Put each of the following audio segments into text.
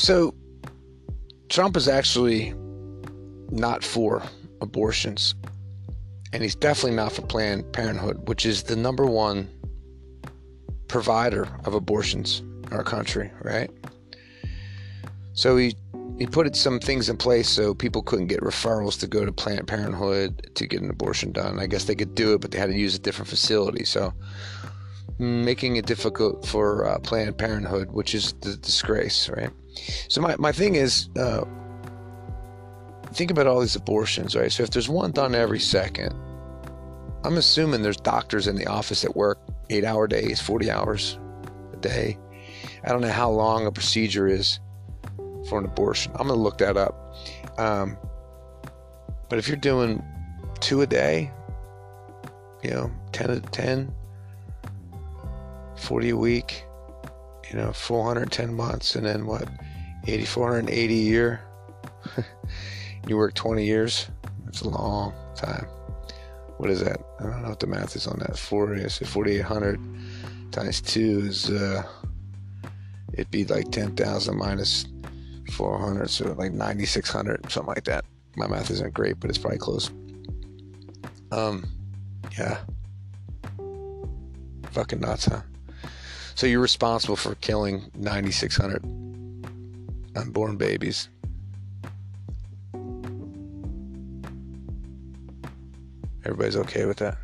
So, Trump is actually not for abortions, and he's definitely not for Planned Parenthood, which is the number one provider of abortions in our country, right? So he he put some things in place so people couldn't get referrals to go to Planned Parenthood to get an abortion done. I guess they could do it, but they had to use a different facility. So making it difficult for uh, Planned Parenthood, which is the disgrace, right? So my, my thing is, uh, think about all these abortions, right? So if there's one done every second, I'm assuming there's doctors in the office that work eight hour days, 40 hours a day. I don't know how long a procedure is for an abortion. I'm going to look that up. Um, but if you're doing two a day, you know, 10 to 10, 40 a week, you know, 410 months, and then what, 8,480 a year? you work 20 years? That's a long time. What is that? I don't know what the math is on that. 40, so 4,800 times 2 is, uh, it'd be like 10,000 minus 400, so like 9,600, something like that. My math isn't great, but it's probably close. Um, yeah. Fucking nuts, huh? So you're responsible for killing 9,600 unborn babies. Everybody's okay with that?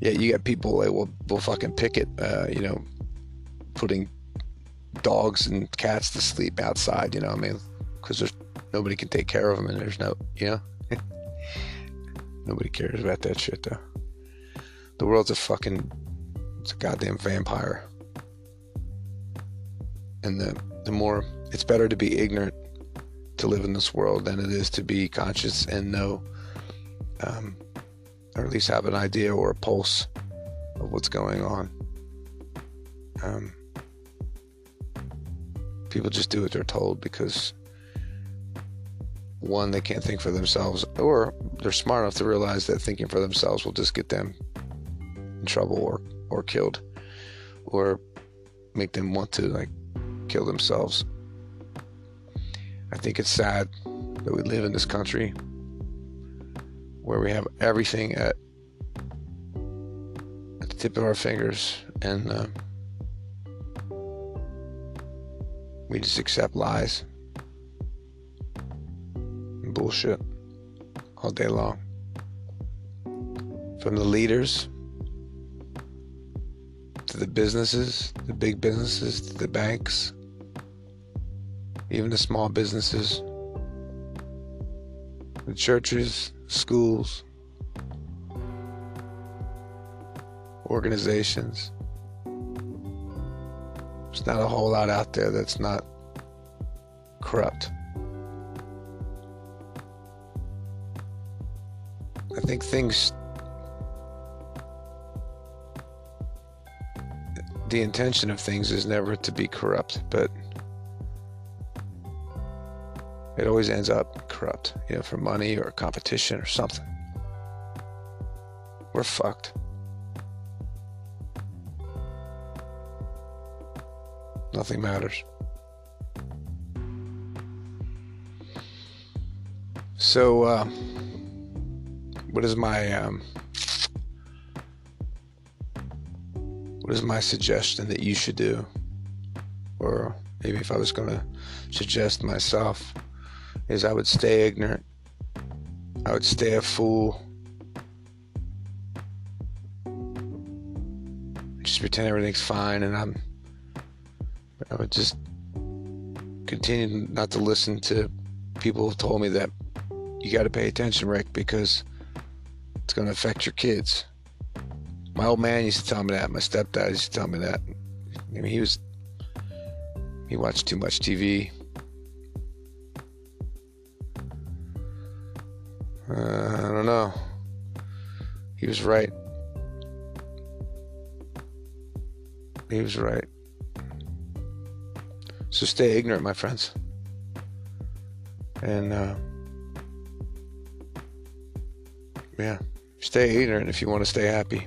Yeah, you got people that will, will fucking picket, uh, you know, putting dogs and cats to sleep outside, you know, I mean, because there's nobody can take care of them and there's no, you know, nobody cares about that shit though. The world's a fucking, it's a goddamn vampire. And the, the more, it's better to be ignorant to live in this world than it is to be conscious and know, um, or at least have an idea or a pulse of what's going on. Um, people just do what they're told because one, they can't think for themselves, or they're smart enough to realize that thinking for themselves will just get them in trouble or or killed, or make them want to like kill themselves. I think it's sad that we live in this country where we have everything at at the tip of our fingers and. Uh, We just accept lies and bullshit all day long. From the leaders to the businesses, the big businesses, to the banks, even the small businesses, the churches, schools, organizations. There's not a whole lot out there that's not corrupt. I think things. The intention of things is never to be corrupt, but it always ends up corrupt, you know, for money or competition or something. We're fucked. Nothing matters. So, uh, what is my um, what is my suggestion that you should do, or maybe if I was going to suggest myself, is I would stay ignorant. I would stay a fool. Just pretend everything's fine, and I'm I would just continue not to listen to people who told me that you got to pay attention, Rick, because it's going to affect your kids. My old man used to tell me that. My stepdad used to tell me that. I mean, he was he watched too much TV. Uh, I don't know. He was right. He was right. So stay ignorant, my friends. And uh, yeah, stay ignorant if you want to stay happy.